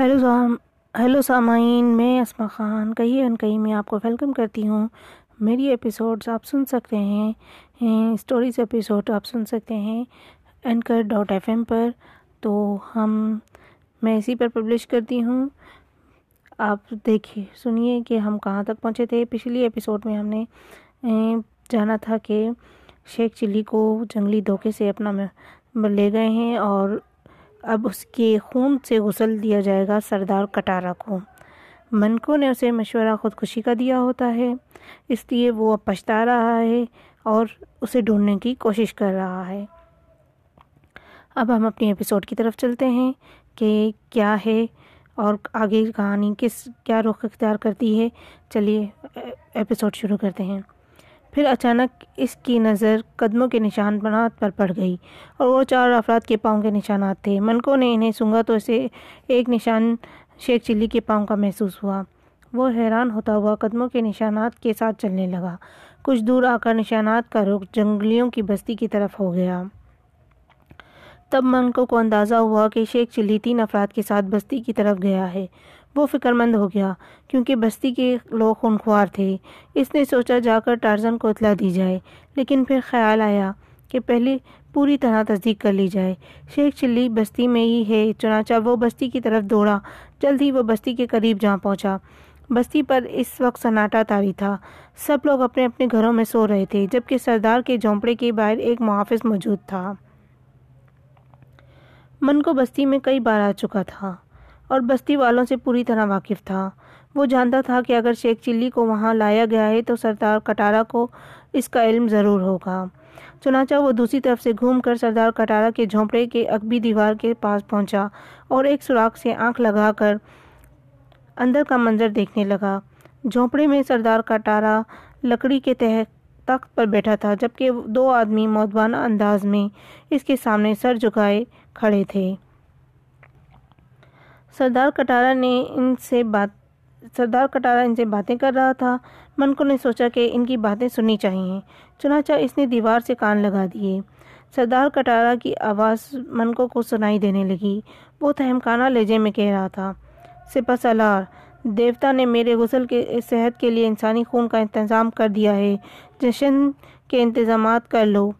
Hello سام hello سامعین، میں اسما خان کہیں ان کہیں میں آپ کو ویلکم کرتی ہوں۔ میری ایپیسوڈز آپ سن سکتے ہیں اسٹوریز ایپیسوڈ آپ سن سکتے ہیں اینکر ڈاٹ ایف ایم پر۔ تو ہم میں اسی پر پبلش کرتی ہوں۔ آپ دیکھیے، سنیے کہ ہم کہاں تک پہنچے تھے۔ پچھلی ایپیسوڈ میں ہم نے جانا تھا کہ شیخ چلی کو جنگلی دھوکے سے اپنا لے گئے ہیں اور اب اس کے خون سے غسل دیا جائے گا سردار کٹارا کو۔ منکو نے اسے مشورہ خودکشی کا دیا ہوتا ہے، اس لیے وہ اب پچھتا رہا ہے اور اسے ڈھونڈنے کی کوشش کر رہا ہے۔ اب ہم اپنی ایپیسوڈ کی طرف چلتے ہیں کہ کیا ہے اور آگے کہانی کس، کیا رخ اختیار کرتی ہے۔ چلیے ایپیسوڈ شروع کرتے ہیں۔ پھر اچانک اس کی نظر قدموں کے نشان بنات پر پڑ گئی اور وہ چار افراد کے پاؤں کے نشانات تھے۔ منکو نے انہیں سونگا تو اسے ایک نشان شیخ چلی کے پاؤں کا محسوس ہوا۔ وہ حیران ہوتا ہوا قدموں کے نشانات کے ساتھ چلنے لگا۔ کچھ دور آ کر نشانات کا رخ جنگلیوں کی بستی کی طرف ہو گیا۔ تب منکو کو اندازہ ہوا کہ شیخ چلی تین افراد کے ساتھ بستی کی طرف گیا ہے۔ وہ فکر مند ہو گیا کیونکہ بستی کے لوگ خونخوار تھے۔ اس نے سوچا جا کر ٹارزن کو اطلاع دی جائے، لیکن پھر خیال آیا کہ پہلے پوری طرح تصدیق کر لی جائے۔ شیخ چلی بستی میں ہی ہے، چنانچہ وہ بستی کی طرف دوڑا۔ جلد ہی وہ بستی کے قریب جہاں پہنچا۔ بستی پر اس وقت سناٹا تاری تھا۔ سب لوگ اپنے اپنے گھروں میں سو رہے تھے، جبکہ سردار کے جھونپڑے کے باہر ایک محافظ موجود تھا۔ من کو بستی میں کئی بار آ چکا تھا۔ اور بستی والوں سے پوری طرح واقف تھا۔ وہ جانتا تھا کہ اگر شیخ چلی کو وہاں لایا گیا ہے تو سردار کٹارا کو اس کا علم ضرور ہوگا۔ چنانچہ وہ دوسری طرف سے گھوم کر سردار کٹارا کے جھونپڑے کے اکبی دیوار کے پاس پہنچا اور ایک سوراخ سے آنکھ لگا کر اندر کا منظر دیکھنے لگا۔ جھونپڑے میں سردار کٹارا لکڑی کے تحت تخت پر بیٹھا تھا، جبکہ دو آدمی موتبانہ انداز میں اس کے سامنے سر جھکائے کھڑے تھے۔ سردار کٹارا نے ان سے بات سردار کٹارا ان سے باتیں کر رہا تھا۔ منکو نے سوچا کہ ان کی باتیں سننی چاہیے۔ چنانچہ اس نے دیوار سے کان لگا دیے۔ سردار کٹارا کی آواز منکو کو سنائی دینے لگی۔ وہ تہمکانہ لہجے میں کہہ رہا تھا۔ سپہ سالار، دیوتا نے میرے غسل کے صحت کے لیے انسانی خون کا انتظام کر دیا ہے۔ جشن کے انتظامات کر لو۔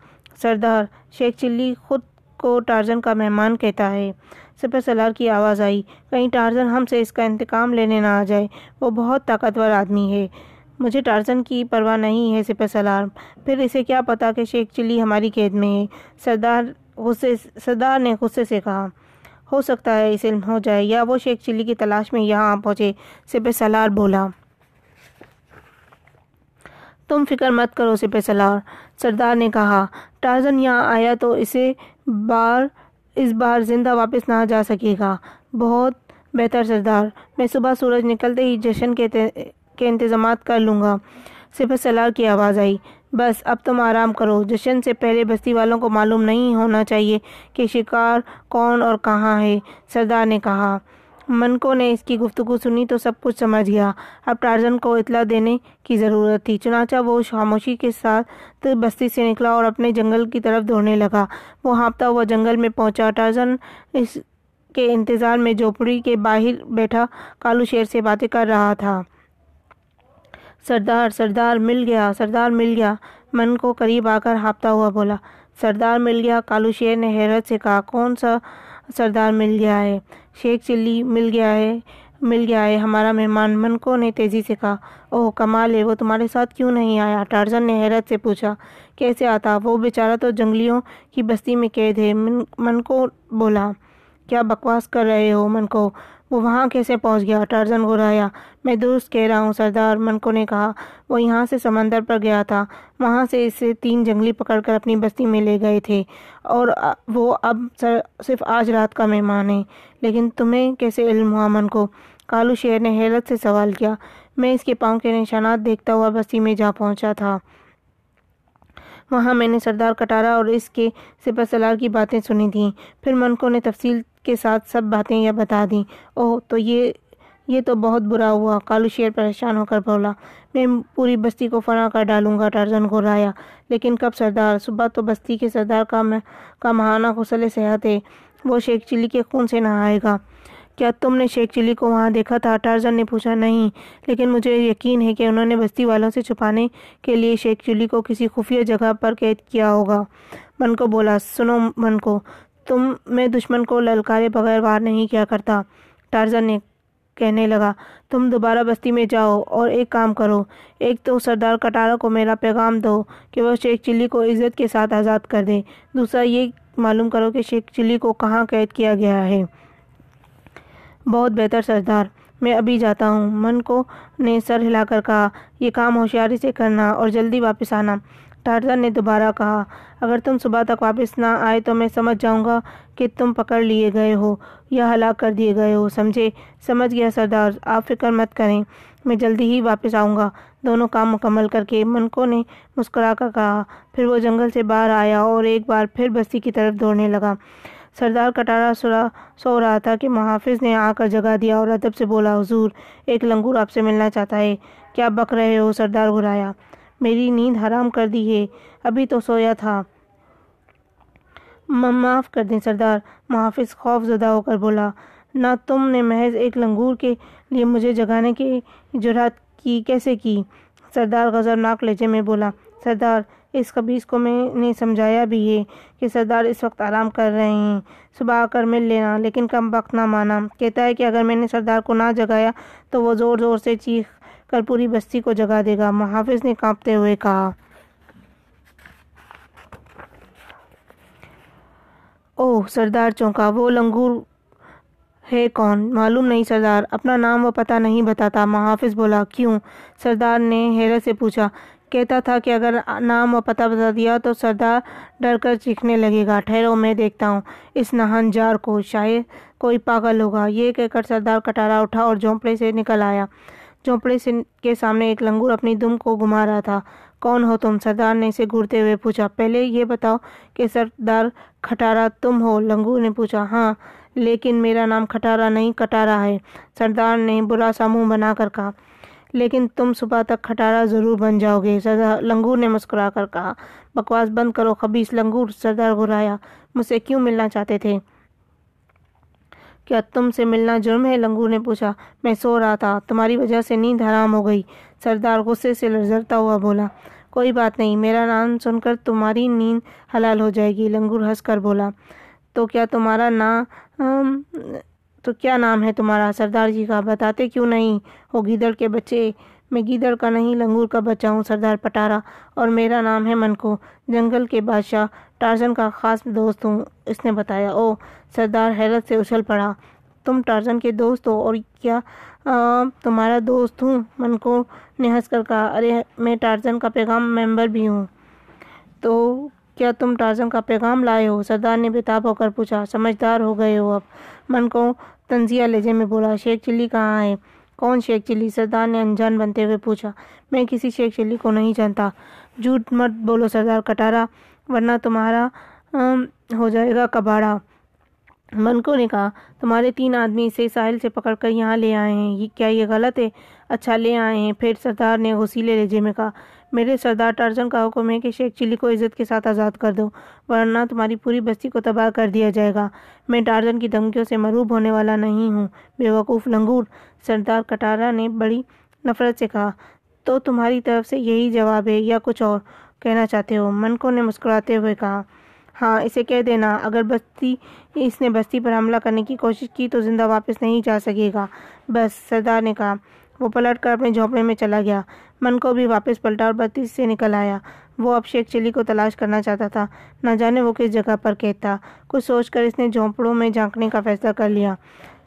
سردار، شیخ چلی خود کو ٹارزن کا مہمان کہتا ہے۔ سپہ سلار کی آواز آئی۔ کہیں ٹارزن ہم سے اس کا انتقام لینے نہ آ جائے۔ وہ بہت طاقتور آدمی ہے۔ مجھے ٹارزن کی پرواہ نہیں ہے سپہ سلار۔ پھر اسے کیا پتا کہ شیخ چلی ہماری قید میں ہے۔ سردار غصے سردار نے غصے سے کہا، ہو سکتا ہے اس علم ہو جائے یا وہ شیخ چلی کی تلاش میں یہاں آ پہنچے۔ سپہ سلار بولا۔ تم فکر مت کرو سپہ سلار۔ سردار نے کہا۔ ٹارزن یہاں آیا تو اسے بار، اس بار زندہ واپس نہ جا سکے گا۔ بہت بہتر سردار، میں صبح سورج نکلتے ہی جشن کے کے انتظامات کر لوں گا۔ صرف سلار کی آواز آئی۔ بس، اب تم آرام کرو۔ جشن سے پہلے بستی والوں کو معلوم نہیں ہونا چاہیے کہ شکار کون اور کہاں ہے، سردار نے کہا۔ منکو نے اس کی گفتگو سنی تو سب کچھ سمجھ گیا۔ اب ٹارزن کو اطلاع دینے کی ضرورت تھی۔ چنانچہ وہ خاموشی کے ساتھ بستی سے نکلا اور اپنے جنگل کی طرف دوڑنے لگا۔ وہ ہانپتا ہوا جنگل میں پہنچا۔ ٹارزن اس کے انتظار میں جھوپڑی کے باہر بیٹھا، کالو شیر سے باتیں کر رہا تھا۔ سردار سردار مل گیا، سردار مل گیا۔ من کو قریب آ کر ہانپتا ہوا بولا۔ سردار مل گیا، کالو شیر نے حیرت سے کہا، کون سا سردار مل گیا ہے؟ شیخ چلی مل گیا ہے، مل گیا ہے۔ ہمارا مہمان منکو نے تیزی سے کہا، اوہ کمال ہے، وہ تمہارے ساتھ کیوں نہیں آیا؟ ٹارزن نے حیرت سے پوچھا، کیسے آتا؟ وہ بیچارہ تو جنگلیوں کی بستی میں قید ہے۔ منکو بولا، کیا بکواس کر رہے ہو منکو وہ وہاں کیسے پہنچ گیا؟ ٹارزن گھرایا۔ میں درست کہہ رہا ہوں، سردار منکو نے کہا۔ وہ یہاں سے سمندر پر گیا تھا۔ وہاں سے اسے تین جنگلی پکڑ کر اپنی بستی میں لے گئے تھے۔ اور وہ اب صرف آج رات کا مہمان ہے۔ لیکن تمہیں کیسے علم ہوا من کو کالو شیر نے حیرت سے سوال کیا۔ میں اس کے پاؤں کے نشانات دیکھتا ہوا بستی میں جا پہنچا تھا۔ وہاں میں نے سردار کٹارا اور اس کے سپہ سلار کی باتیں سنی تھیں۔ پھر منکو نے تفصیل کے ساتھ سب باتیں یہ بتا دیں۔ اوہ، تو یہ یہ تو بہت برا ہوا۔ کالو شیر پریشان ہو کر بولا، میں پوری بستی کو فنا کر ڈالوں گا ٹرزن کو رایا لیکن کب سردار؟ صبح تو بستی کے سردار کا کا مہانہ غسل صحت ہے۔ وہ شیخ چلی کے خون سے نہائے گا۔ کیا تم نے شیخ چلی کو وہاں دیکھا تھا؟ ٹارزن نے پوچھا، نہیں۔ لیکن مجھے یقین ہے کہ انہوں نے بستی والوں سے چھپانے کے لیے شیخ چلی کو کسی خفیہ جگہ پر قید کیا ہوگا۔ من کو بولا، سنو من کو تم میں دشمن کو للکارے بغیر وار نہیں کیا کرتا۔ ٹارزن نے کہنے لگا، تم دوبارہ بستی میں جاؤ اور ایک کام کرو۔ ایک تو سردار کٹارا کو میرا پیغام دو کہ وہ شیخ چلی کو عزت کے ساتھ آزاد کر دے۔ دوسرا، یہ معلوم کرو کہ شیخ چلی کو کہاں قید کیا گیا ہے۔ بہت بہتر سردار، میں ابھی جاتا ہوں۔ من کو نے سر ہلا کر کہا، یہ کام ہوشیاری سے کرنا اور جلدی واپس آنا۔ ٹارزن نے دوبارہ کہا، اگر تم صبح تک واپس نہ آئے تو میں سمجھ جاؤں گا کہ تم پکڑ لیے گئے ہو یا ہلاک کر دیے گئے ہو۔ سمجھے؟ سمجھ گیا سردار، آپ فکر مت کریں، میں جلدی ہی واپس آؤں گا دونوں کام مکمل کر کے منکو نے مسکرا کر کہا، پھر وہ جنگل سے باہر آیا اور ایک بار پھر بستی کی طرف دوڑنے لگا۔ سردار کٹارا سرا سو رہا تھا کہ محافظ نے آ کر جگہ دیا اور ادب سے بولا، حضور، ایک لنگور آپ سے ملنا چاہتا ہے۔ کیا بک رہے ہو سردار گھرایا میری نیند حرام کر دی ہے۔ ابھی تو سویا تھا۔ معاف کر دیں سردار۔ محافظ خوف زدہ ہو کر بولا، نہ تم نے محض ایک لنگور کے لیے مجھے جگانے کی جرات کی، کیسے کی؟ سردار غضبناک لہجے میں بولا، سردار، اس خبیص کو میں نے سمجھایا بھی ہے کہ سردار اس وقت آرام کر رہے ہیں۔ صبح آ کر مل لینا، لیکن کم وقت نہ مانا کہتا ہے کہ اگر میں نے سردار کو نہ جگایا تو وہ زور زور سے چیخ کر پوری بستی کو جگا دے گا۔ محافظ نے کانپتے ہوئے کہا، اوہ، سردار چونکا، وہ لنگور ہے کون؟ معلوم نہیں سردار، اپنا نام و پتہ نہیں بتاتا۔ محافظ بولا، کیوں؟ سردار نے حیرت سے پوچھا، کہتا تھا کہ اگر نام و پتہ بتا دیا تو سردار ڈر کر چیخنے لگے گا۔ ٹھہرو، میں دیکھتا ہوں۔ اس نہن جار کو شاید کوئی پاگل ہوگا۔ یہ کہہ کر سردار کٹارا اٹھا اور جھونپڑے سے نکل آیا۔ جھونپڑے سے کے سامنے ایک لنگور اپنی دم کو گھما رہا تھا۔ کون ہو تم؟ سردار نے اسے گھرتے ہوئے پوچھا۔ پہلے یہ بتاؤ کہ سردار کھٹارا تم ہو؟ لنگور نے پوچھا۔ ہاں لیکن میرا نام کھٹارا نہیں، کٹارا ہے۔ سردار نے برا سا منہ بنا کر کہا۔ لیکن تم صبح تک کھٹارا ضرور بن جاؤ گے، سردار لنگور نے مسکرا کر کہا۔ بکواس بند کرو، خبیص لنگور سردار گھرایا مجھ سے کیوں ملنا چاہتے تھے؟ کیا تم سے ملنا جرم ہے؟ لنگور نے پوچھا۔ میں سو رہا تھا۔ تمہاری وجہ سے نیند حرام ہو گئی۔ سردار غصے سے لرزرتا ہوا بولا۔ کوئی بات نہیں۔ میرا نام سن کر تمہاری نیند حلال ہو جائے گی۔ لنگور ہنس کر بولا۔ تو کیا تمہارا نام تو کیا نام ہے تمہارا؟ سردار جی کا۔ بتاتے کیوں نہیں؟ ہو گیدڑ کے بچے۔ میں گیدڑ کا نہیں، لنگور کا بچہ ہوں سردار پٹارا اور میرا نام ہے منکو۔ جنگل کے بادشاہ ٹارزن کا خاص دوست ہوں، اس نے بتایا۔ او سردار حیرت سے اچھل پڑا۔ تم ٹارزن کے دوست ہو اور کیا تمہارا دوست ہوں؟ منکو نے ہنس کر کہا۔ ارے، میں ٹارزن کا پیغام ممبر بھی ہوں۔ تو کیا تم ٹارزن کا پیغام لائے ہو؟ سردار نے بےتاب ہو کر پوچھا۔ سمجھدار ہو گئے ہو اب۔ من کو تنزیہ لہجے میں بولا، شیخ چلی کہاں ہے؟ کون شیخ چلی سردار نے انجان بنتے ہوئے پوچھا، میں کسی شیخ چلی کو نہیں جانتا۔ جھوٹ مت بولو سردار کٹارا، ورنہ تمہارا ہو جائے گا کباڑا۔ منکو نے کہا، تمہارے تین آدمی اسے ساحل سے پکڑ کر یہاں لے آئے ہیں کیا یہ غلط ہے؟ اچھا لے آئے ہیں، پھر سردار نے غسیلے لہجے میں کہا میرے سردار ٹرزن کا حکم ہے کہ شیخ چلی کو عزت کے ساتھ آزاد کر دو، ورنہ تمہاری پوری بستی کو تباہ کر دیا جائے گا۔ میں ٹارزن کی دھمکیوں سے مروب ہونے والا نہیں ہوں۔ بے وقوف لنگور۔ سردار کٹارا نے بڑی نفرت سے کہا، تو تمہاری طرف سے یہی جواب ہے یا کچھ اور کہنا چاہتے ہو؟ منکو نے مسکراتے ہوئے کہا ہاں اسے کہہ دینا، اگر بستی، اس نے بستی پر حملہ کرنے کی کوشش کی تو زندہ واپس نہیں جا سکے گا۔ بس، سردار نے کہا، وہ پلٹ کر اپنے جھونپڑے میں چلا گیا۔ من کو بھی واپس پلٹا اور بتی سے نکل آیا۔ وہ اب شیخ چلی کو تلاش کرنا چاہتا تھا۔ نہ جانے وہ کس جگہ پر قید تھا۔ کچھ سوچ کر اس نے جھونپڑوں میں جھانکنے کا فیصلہ کر لیا۔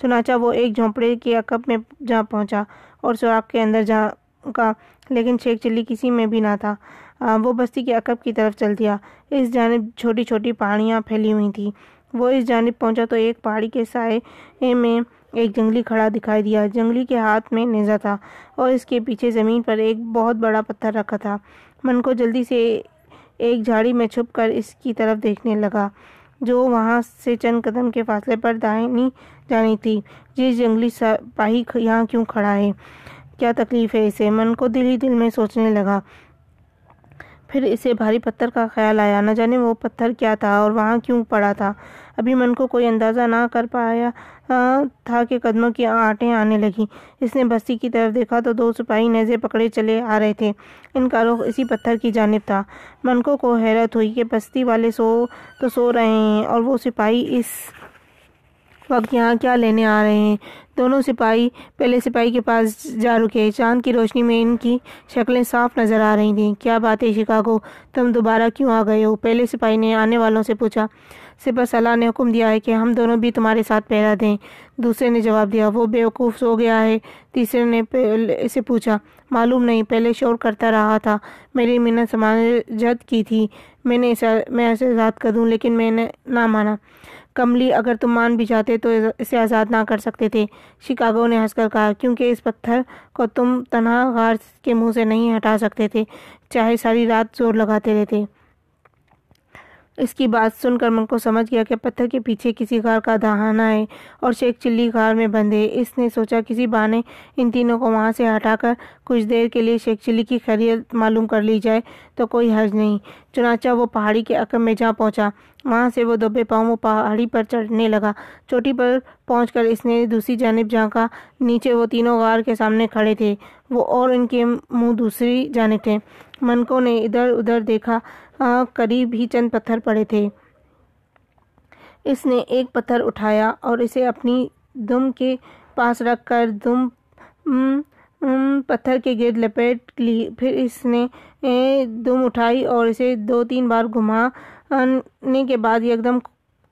چنانچہ وہ ایک جھونپڑے کے عقب میں جا پہنچا اور سوراخ کے اندر جھانکا لیکن شیخ چلی کسی میں بھی نہ تھا۔ وہ بستی کے عقب کی طرف چل دیا۔ اس جانب چھوٹی چھوٹی پہاڑیاں پھیلی ہوئی تھیں۔ وہ اس جانب پہنچا تو ایک پہاڑی کے سائے میں ایک جنگلی کھڑا دکھائی دیا۔ جنگلی کے ہاتھ میں نیزا تھا اور اس کے پیچھے زمین پر ایک بہت بڑا پتھر رکھا تھا۔ من کو جلدی سے ایک جھاڑی میں چھپ کر اس کی طرف دیکھنے لگا، جو وہاں سے چند قدم کے فاصلے پر دائنی جانی تھی۔ جس جنگلی سپاہی یہاں کیوں کھڑا ہے؟ کیا تکلیف ہے اسے؟ من کو دل ہی دل میں سوچنے لگا۔ پھر اسے بھاری پتھر کا خیال آیا۔ نہ جانے وہ پتھر کیا تھا اور وہاں کیوں پڑا تھا۔ ابھی من کو کوئی اندازہ نہ کر پایا تھا کہ قدموں کی آٹیں آنے لگی اس نے بستی کی طرف دیکھا تو دو سپاہی نیزے پکڑے چلے آ رہے تھے۔ ان کا رخ اسی پتھر کی جانب تھا۔ منکو کو حیرت ہوئی کہ بستی والے سو تو سو رہے ہیں اور وہ سپاہی اس وقت یہاں کیا لینے آ رہے ہیں؟ دونوں سپاہی، پہلے سپاہی کے پاس جا رکے۔ چاند کی روشنی میں ان کی شکلیں صاف نظر آ رہی تھیں۔ کیا بات ہے شکاگو تم دوبارہ کیوں آ گئے ہو؟ پہلے سپاہی نے آنے والوں سے پوچھا۔ سپہ سالہ نے حکم دیا ہے کہ ہم دونوں بھی تمہارے ساتھ پہرا دیں۔ دوسرے نے جواب دیا، وہ بیوقوف سو گیا ہے۔ تیسرے نے اسے پوچھا، معلوم نہیں، پہلے شور کرتا رہا تھا۔ میری منت سماجت کی تھی۔ میں نے میں ایسے آزاد کر دوں، لیکن میں نے نہ مانا۔ کملی اگر تم مان بھی جاتے تو اسے آزاد نہ کر سکتے تھے۔ شکاگو نے ہنس کر کہا، کیونکہ اس پتھر کو تم تنہا غار کے منہ سے نہیں ہٹا سکتے تھے، چاہے ساری رات زور لگاتے رہتے۔ اس کی بات سن کر من کو سمجھ گیا کہ پتھر کے پیچھے کسی غار کا دہانہ ہے اور شیخ چلی غار میں بند ہے اس نے سوچا کسی بانے ان تینوں کو وہاں سے ہٹا کر کچھ دیر کے لیے شیخ چلی کی خیریت معلوم کر لی جائے تو کوئی حرج نہیں۔ چنانچہ وہ پہاڑی کے عقب میں جا پہنچا۔ وہاں سے وہ دبے پاؤں پہاڑی پر چڑھنے لگا۔ چوٹی پر پہنچ کر اس نے دوسری جانب جھانکا۔ نیچے وہ تینوں غار کے سامنے کھڑے تھے۔ وہ اور ان کے منہ دوسری جانب تھے۔ منکو نے ادھر ادھر دیکھا۔ قریب ہی چند پتھر پڑے تھے۔ اس نے ایک پتھر اٹھایا اور اسے اپنی دم کے پاس رکھ کر دم پتھر کے گرد لپیٹ لی۔ پھر اس نے دم اٹھائی اور اسے دو تین بار گھمانے کے بعد ایک دم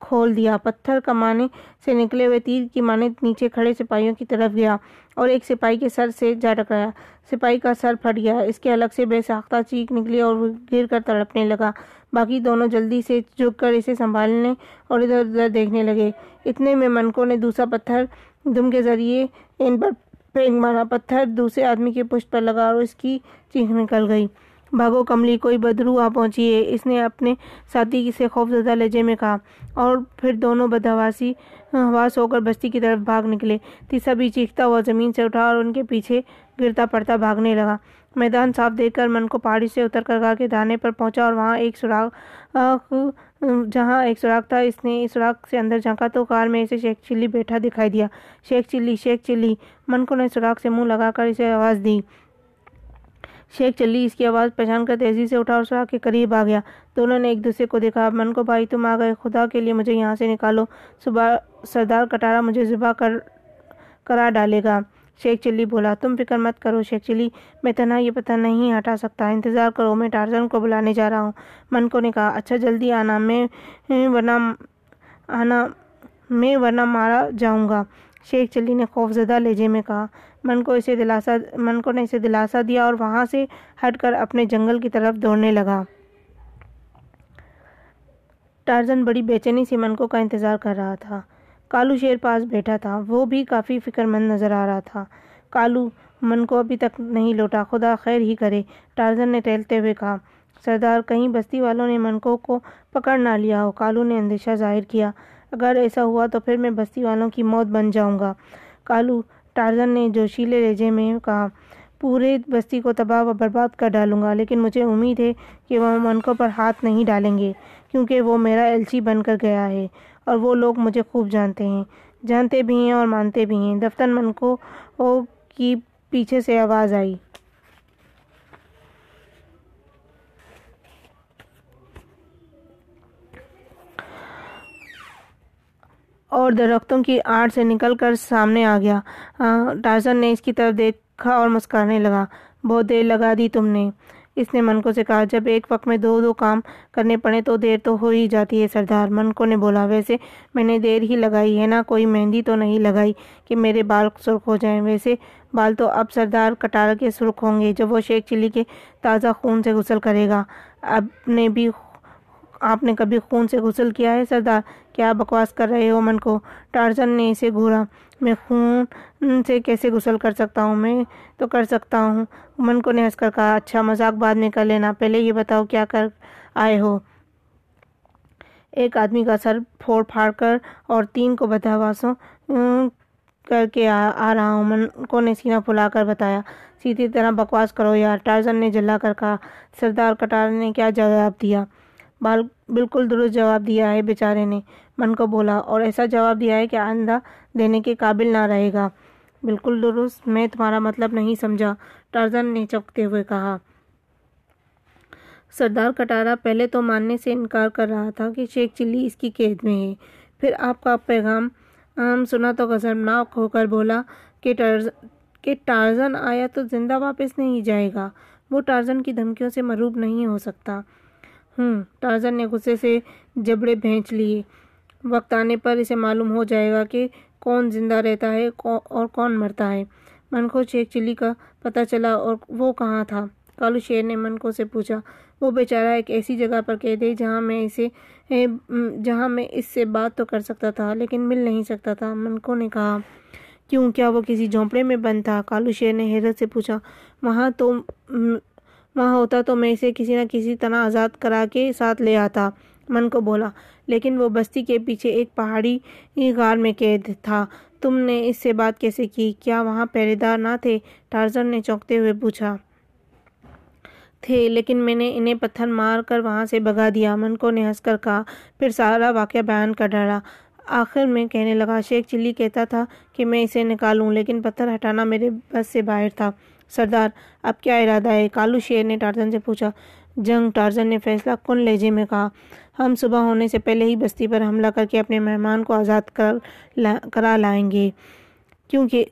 کھول دیا۔ پتھر کمانے سے نکلے ہوئے تیر کی مانے نیچے کھڑے سپاہیوں کی طرف گیا۔ اور ایک سپاہی کے سر سے جا ٹکرایا۔ سپاہی کا سر پھٹ گیا۔ اس کے الگ سے بے ساختہ چیخ نکلی اور گر کر تڑپنے لگا۔ باقی دونوں جلدی سے جھک کر اسے سنبھالنے اور ادھر ادھر دیکھنے لگے۔ اتنے میں منکو نے دوسرا پتھر دم کے ذریعے ان پر پھینک مارا۔ پتھر دوسرے آدمی کے پشت پر لگا اور اس کی چیخ نکل گئی۔ بھاگو کملی، کوئی بدرو آ پہنچی ہے۔ اس نے اپنے ساتھی سے خوف زدہ لہجے میں کہا۔ اور پھر دونوں بدہواسی ہاں، حواس ہو کر بستی کی طرف بھاگ نکلے۔ تیسرا بھی چیختا ہوا زمین سے اٹھا اور ان کے پیچھے گرتا پڑتا بھاگنے لگا۔ میدان صاف دیکھ کر من کو پہاڑی سے اتر کر گا کے دانے پر پہنچا اور وہاں ایک سراغ جہاں ایک سراغ تھا، اس نے اس سراغ سے اندر جھانکا تو کار میں اسے شیخ چلی بیٹھا دکھائی دیا۔ شیخ چلی شیخ چلی۔ من کو نے سراغ سے منہ لگا کر اسے آواز دی۔ شیخ چلی اس کی آواز پہچان کر تیزی سے اٹھا اور سراغ کے قریب آ گیا۔ دونوں نے ایک دوسرے کو دیکھا من کو بھائی، تم آ گئے، خدا کے لیے مجھے یہاں سے نکالو، صبح سردار کٹارا مجھے ذبح کر، کرا ڈالے گا۔ شیخ چلی بولا، تم فکر مت کرو شیخ چلی، میں تنہا یہ پتہ نہیں ہٹا سکتا، انتظار کرو، میں ٹارزن کو بلانے جا رہا ہوں۔ من کو نے کہا اچھا جلدی آنا، میں، ورنہ، آنا، میں ورنہ مارا جاؤں گا۔ شیخ چلی نے خوف زدہ لہجے میں کہا، من کو اسے دلاسا، من کو نے اسے دلاسا دیا اور وہاں سے ہٹ کر اپنے جنگل کی طرف دوڑنے لگا۔ ٹارزن بڑی بے چینی سے منکو کا انتظار کر رہا تھا۔ کالو شیر پاس بیٹھا تھا، وہ بھی کافی فکر مند نظر آ رہا تھا۔ کالو، من کو ابھی تک نہیں لوٹا، خدا خیر ہی کرے، ٹارزن نے ٹہلتے ہوئے کہا۔ سردار، کہیں بستی والوں نے منکو کو پکڑ نہ لیا ہو، کالو نے اندیشہ ظاہر کیا۔ اگر ایسا ہوا تو پھر میں بستی والوں کی موت بن جاؤں گا۔ کالو ٹارزن نے جوشیلے لہجے میں کہا، پورے بستی کو تباہ و برباد کر ڈالوں گا، لیکن مجھے امید ہے کہ وہ منکو پر ہاتھ نہیں ڈالیں گے، کیونکہ وہ میرا ایلچی بن کر گیا ہے اور وہ لوگ مجھے خوب جانتے ہیں، جانتے بھی ہیں اور مانتے بھی ہیں۔ دفتر منکو کی پیچھے سے آواز آئی۔ اور درختوں کی آڑ سے نکل کر سامنے آ گیا۔ ٹارزن نے اس کی طرف دیکھا اور مسکرانے لگا۔ بہت دیر لگا دی تم نے۔ اس نے منکو سے کہا، جب ایک وقت میں دو دو کام کرنے پڑے تو دیر تو ہو ہی جاتی ہے سردار۔ منکو نے بولا، ویسے میں نے دیر ہی لگائی ہے نا، کوئی مہندی تو نہیں لگائی کہ میرے بال سرخ ہو جائیں۔ ویسے بال تو اب سردار کٹار کے سرخ ہوں گے، جب وہ شیخ چلی کے تازہ خون سے غسل کرے گا۔ اب نے بھی، آپ نے کبھی خون سے غسل کیا ہے سردار؟ کیا بکواس کر رہے ہو من کو؟ ٹارزن نے اسے گھورا میں خون سے کیسے غسل کر سکتا ہوں؟ میں تو کر سکتا ہوں۔ من کو نے ہنس کر کہا اچھا مذاق بعد میں کر لینا۔ پہلے یہ بتاؤ کیا کر آئے ہو۔ ایک آدمی کا سر پھوڑ پھاڑ کر اور تین کو بدہواسوں کر کے آ رہا ہوں۔ من کو نے سینہ پھلا کر بتایا۔ سیدھی طرح بکواس کرو یار۔ ٹارزن نے جلا کر کہا، سردار کٹار نے کیا جواب دیا؟ بال، بالکل درست جواب دیا ہے بیچارے نے۔ من کو بولا اور ایسا جواب دیا ہے کہ آئندہ دینے کے قابل نہ رہے گا۔ بالکل درست، میں تمہارا مطلب نہیں سمجھا، ٹارزن نے چکتے ہوئے کہا۔ سردار کٹارا پہلے تو ماننے سے انکار کر رہا تھا کہ شیخ چلی اس کی قید میں ہے۔ پھر آپ کا پیغام سنا تو غضبناک ہو کر بولا کہ ٹارز، کہ ٹارزن آیا تو زندہ واپس نہیں جائے گا۔ وہ ٹارزن کی دھمکیوں سے مروب نہیں ہو سکتا۔ ہوں، ٹارزن نے غصے سے جبڑے بھینچ لیے۔ وقت آنے پر اسے معلوم ہو جائے گا کہ کون زندہ رہتا ہے اور کون مرتا ہے۔ منکو شیخ چلی کا پتہ چلا اور وہ کہاں تھا۔ کالو شیر نے منکو سے پوچھا، وہ بیچارہ ایک ایسی جگہ پر قید ہے جہاں میں اسے جہاں میں اس سے بات تو کر سکتا تھا، لیکن مل نہیں سکتا تھا۔ منکو نے کہا، کیوں؟ کیا وہ کسی جھونپڑے میں بند تھا؟ کالو شیر نے حیرت سے پوچھا، وہاں تو وہاں ہوتا تو میں اسے کسی نہ کسی طرح آزاد کرا کے ساتھ لے آتا۔ من کو بولا۔ لیکن وہ بستی کے پیچھے ایک پہاڑی غار میں قید تھا۔ تم نے اس سے بات کیسے کی؟ کیا وہاں پہرے دار نہ تھے؟ ٹارزن نے چونکتے ہوئے پوچھا۔ تھے، لیکن میں نے انہیں پتھر مار کر وہاں سے بگا دیا۔ منکو نے ہنس کر کہا۔ پھر سارا واقعہ بیان کر ڈالا۔ آخر میں کہنے لگا، شیخ چلی کہتا تھا کہ میں اسے نکالوں، لیکن پتھر ہٹانا میرے بس سے باہر تھا۔ سردار، اب کیا ارادہ ہے؟ کالو شیر نے ٹارزن سے پوچھا۔ جنگ ٹارزن نے فیصلہ کن لہجے میں کہا۔ ہم صبح ہونے سے پہلے ہی بستی پر حملہ کر کے اپنے مہمان کو آزاد کر لا، کرا لائیں گے۔ کیونکہ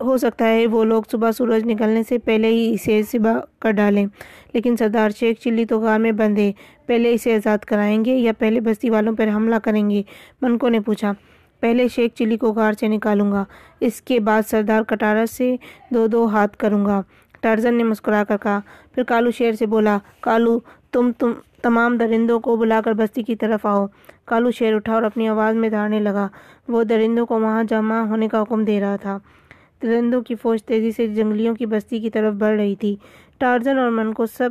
ہو سکتا ہے وہ لوگ صبح سورج نکلنے سے پہلے ہی اسے صبح کر ڈالیں۔ لیکن سردار شیخ چلی تو غار میں بند ہے۔ پہلے اسے آزاد کرائیں گے یا پہلے بستی والوں پر حملہ کریں گے؟ منکو نے پوچھا۔ پہلے شیخ چلی کو غار سے نکالوں گا۔ اس کے بعد سردار کٹارا سے دو دو ہاتھ کروں گا۔ ٹارزن نے مسکرا کر کہا۔ پھر کالو شیر سے بولا، کالو، تم تم تمام درندوں کو بلا کر بستی کی طرف آؤ۔ کالو شیر اٹھا اور اپنی آواز میں دھارنے لگا۔ وہ درندوں کو وہاں جمع ہونے کا حکم دے رہا تھا۔ درندوں کی فوج تیزی سے جنگلیوں کی بستی کی طرف بڑھ رہی تھی۔ ٹارزن اور من کو سب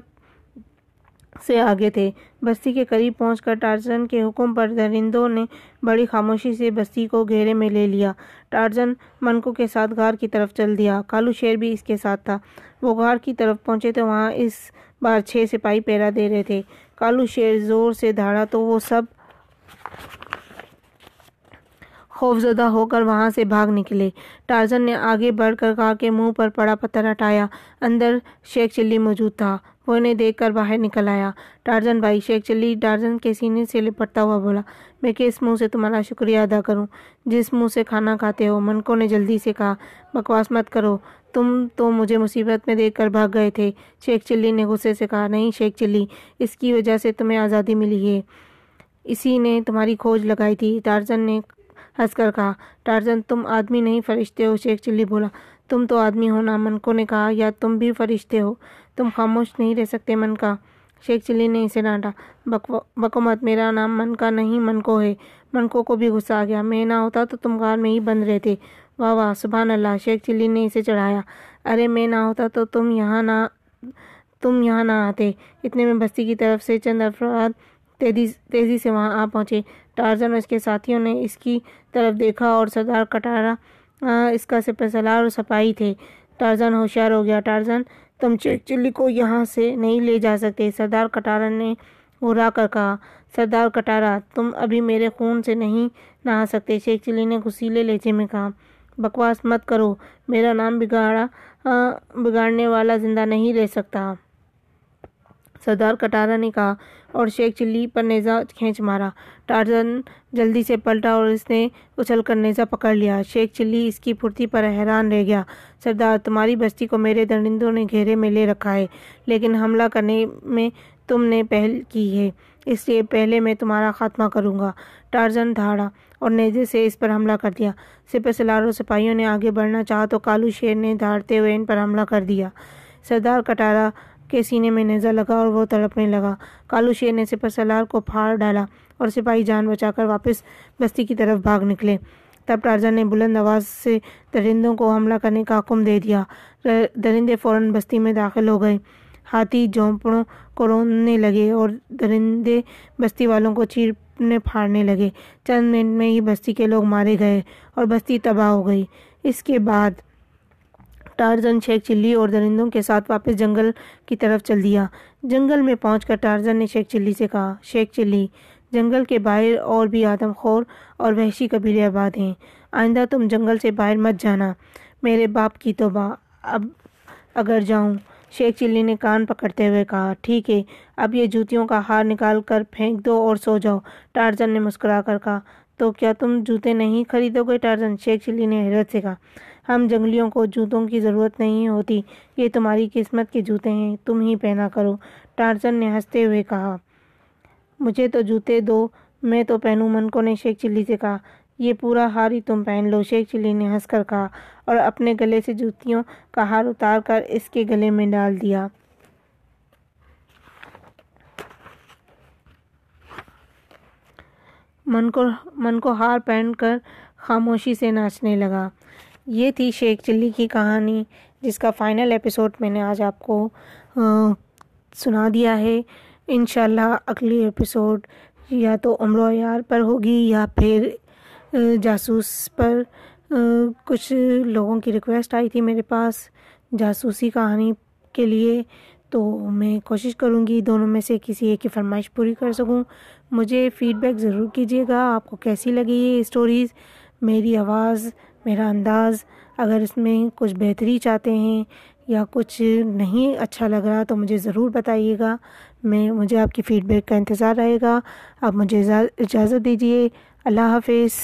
سے آگے تھے۔ بستی کے قریب پہنچ کر ٹارزن کے حکم پر درندوں نے بڑی خاموشی سے بستی کو گھیرے میں لے لیا۔ ٹارزن منکو کے ساتھ غار کی طرف چل دیا۔ کالو شیر بھی اس کے ساتھ تھا۔ وہ غار کی طرف پہنچے تو وہاں اس بار چھ سپاہی پیرا دے رہے تھے۔ کالو شیر زور سے دھاڑا تو وہ سب خوفزدہ ہو کر وہاں سے بھاگ نکلے۔ ٹارزن نے آگے بڑھ کر کہا کہ منہ پر پڑا پتھر ہٹایا۔ اندر شیخ چلی موجود تھا۔ وہ انہیں دیکھ کر باہر نکل آیا۔ ٹارزن بھائی، شیخ چلی، ٹارزن کے سینے سے لپٹتا ہوا بولا، میں کس منہ سے تمہارا شکریہ ادا کروں؟ جس منہ سے کھانا کھاتے ہو منکو نے جلدی سے کہا، بکواس مت کرو۔ تم تو مجھے مصیبت میں دیکھ کر بھاگ گئے تھے۔ شیخ چلی نے غصے سے کہا، نہیں شیخ چلی، اس کی وجہ سے تمہیں آزادی ملی ہے۔ اسی نے تمہاری کھوج لگائی تھی۔ ٹارزن نے ہنس کر کہا، ٹارزن، تم آدمی نہیں فرشتے ہو، شیخ چلی بولا۔ تم تو آدمی ہو نا، منکو نے کہا، یا تم بھی فرشتے ہو۔ تم خاموش نہیں رہ سکتے من کا شیخ چلی نے اسے ڈانٹا۔ بکو مت میرا نام من کا نہیں من کو ہے۔ منکو کو بھی غصہ آ گیا۔ میں نہ ہوتا تو تم غار میں ہی بند رہتے۔ واہ واہ سبحان اللہ، شیخ چلی نے اسے چڑھایا۔ ارے، میں نہ ہوتا تو تم یہاں نہ، تم یہاں نہ آتے۔ اتنے میں بستی کی طرف سے چند افراد تیزی تیزی سے وہاں آ پہنچے۔ ٹارزن اور اس کے ساتھیوں نے اس کی طرف دیکھا اور سردار کٹارا اس کا سپہ سلار اور سپاہی تھے۔ ٹارزن ہوشیار ہو گیا۔ ٹارزن، تم چیک چلی کو یہاں سے نہیں لے جا سکتے۔ سردار کٹارا نے گھرا کر کہا، سردار کٹارا، تم ابھی میرے خون سے نہیں نہا سکتے۔ شیخ چلی نے غسیلے لہجے میں کہا بکواس مت کرو۔ میرا نام بگاڑا بگاڑنے والا زندہ نہیں رہ سکتا۔ سردار کٹارا نے کہا اور شیخ چلی پر نیزہ کھینچ مارا۔ ٹارزن جلدی سے پلٹا اور اس نے اچھل کر نیزہ پکڑ لیا۔ شیخ چلی اس کی پھرتی پر حیران رہ گیا۔ سردار، تمہاری بستی کو میرے درندوں نے گھیرے میں لے رکھا ہے، لیکن حملہ کرنے میں تم نے پہل کی ہے۔ اس لیے پہلے میں تمہارا خاتمہ کروں گا۔ ٹارزن دھاڑا۔ اور نیزے سے اس پر حملہ کر دیا۔ سپہ سلاروں سپاہیوں نے آگے بڑھنا چاہا تو کالو شیر نے دھاڑتے ہوئے ان پر حملہ کر دیا۔ سردار کٹارا کے سینے میں نیزہ لگا اور وہ تڑپنے لگا۔ کالو شیر نے سپہ سلار کو پھاڑ ڈالا اور سپاہی جان بچا کر واپس بستی کی طرف بھاگ نکلے۔ تب ٹارزن نے بلند آواز سے درندوں کو حملہ کرنے کا حکم دے دیا۔ درندے فوراً بستی میں داخل ہو گئے۔ ہاتھی جھونپڑوں کو روننے لگے اور درندے بستی والوں کو چیرنے پھاڑنے لگے۔ چند منٹ میں ہی بستی کے لوگ مارے گئے اور بستی تباہ ہو گئی۔ اس کے بعد ٹارزن شیخ چلی اور درندوں کے ساتھ واپس جنگل کی طرف چل دیا۔ جنگل میں پہنچ کر ٹارزن نے شیخ چلی سے کہا، شیخ چلی، جنگل کے باہر اور بھی آدم خور اور وحشی قبیلے آباد ہیں۔ آئندہ تم جنگل سے باہر مت جانا۔ میرے باپ کی توبہ، اب اگر جاؤں شیخ چلی نے کان پکڑتے ہوئے کہا، ٹھیک ہے، اب یہ جوتیوں کا ہار نکال کر پھینک دو اور سو جاؤ ٹارزن نے مسکرا کر کہا، تو کیا تم جوتے نہیں خریدو گے ٹارزن شیخ چلی نے حیرت سے کہا، ہم جنگلیوں کو جوتوں کی ضرورت نہیں ہوتی، یہ تمہاری قسمت کے جوتے ہیں، تم ہی پہنا کرو ٹارزن نے ہنستے ہوئے کہا، مجھے تو جوتے دو، میں تو پہنوں منکو نے شیخ چلی سے کہا یہ پورا ہار ہی تم پہن لو، شیخ چلی نے ہنس کر کہا اور اپنے گلے سے جوتیوں کا ہار اتار کر اس کے گلے میں ڈال دیا۔ من کو من کو ہار پہن کر خاموشی سے ناچنے لگا۔ یہ تھی شیخ چلی کی کہانی، جس کا فائنل ایپیسوڈ میں نے آج آپ کو سنا دیا ہے۔ انشاءاللہ اگلی ایپیسوڈ یا تو عمر یار پر ہوگی یا پھر جاسوس پر کچھ لوگوں کی ریکویسٹ آئی تھی میرے پاس جاسوسی کہانی کے لیے، تو میں کوشش کروں گی دونوں میں سے کسی ایک کی فرمائش پوری کر سکوں۔ مجھے فیڈ بیک ضرور کیجیے گا، آپ کو کیسی لگی یہ اسٹوریز میری آواز، میرا انداز، اگر اس میں کچھ بہتری چاہتے ہیں یا کچھ نہیں اچھا لگ رہا تو مجھے ضرور بتائیے گا۔ میں، مجھے آپ کی فیڈ بیک کا انتظار رہے گا۔ آپ مجھے اجازت دیجیے اللہ حافظ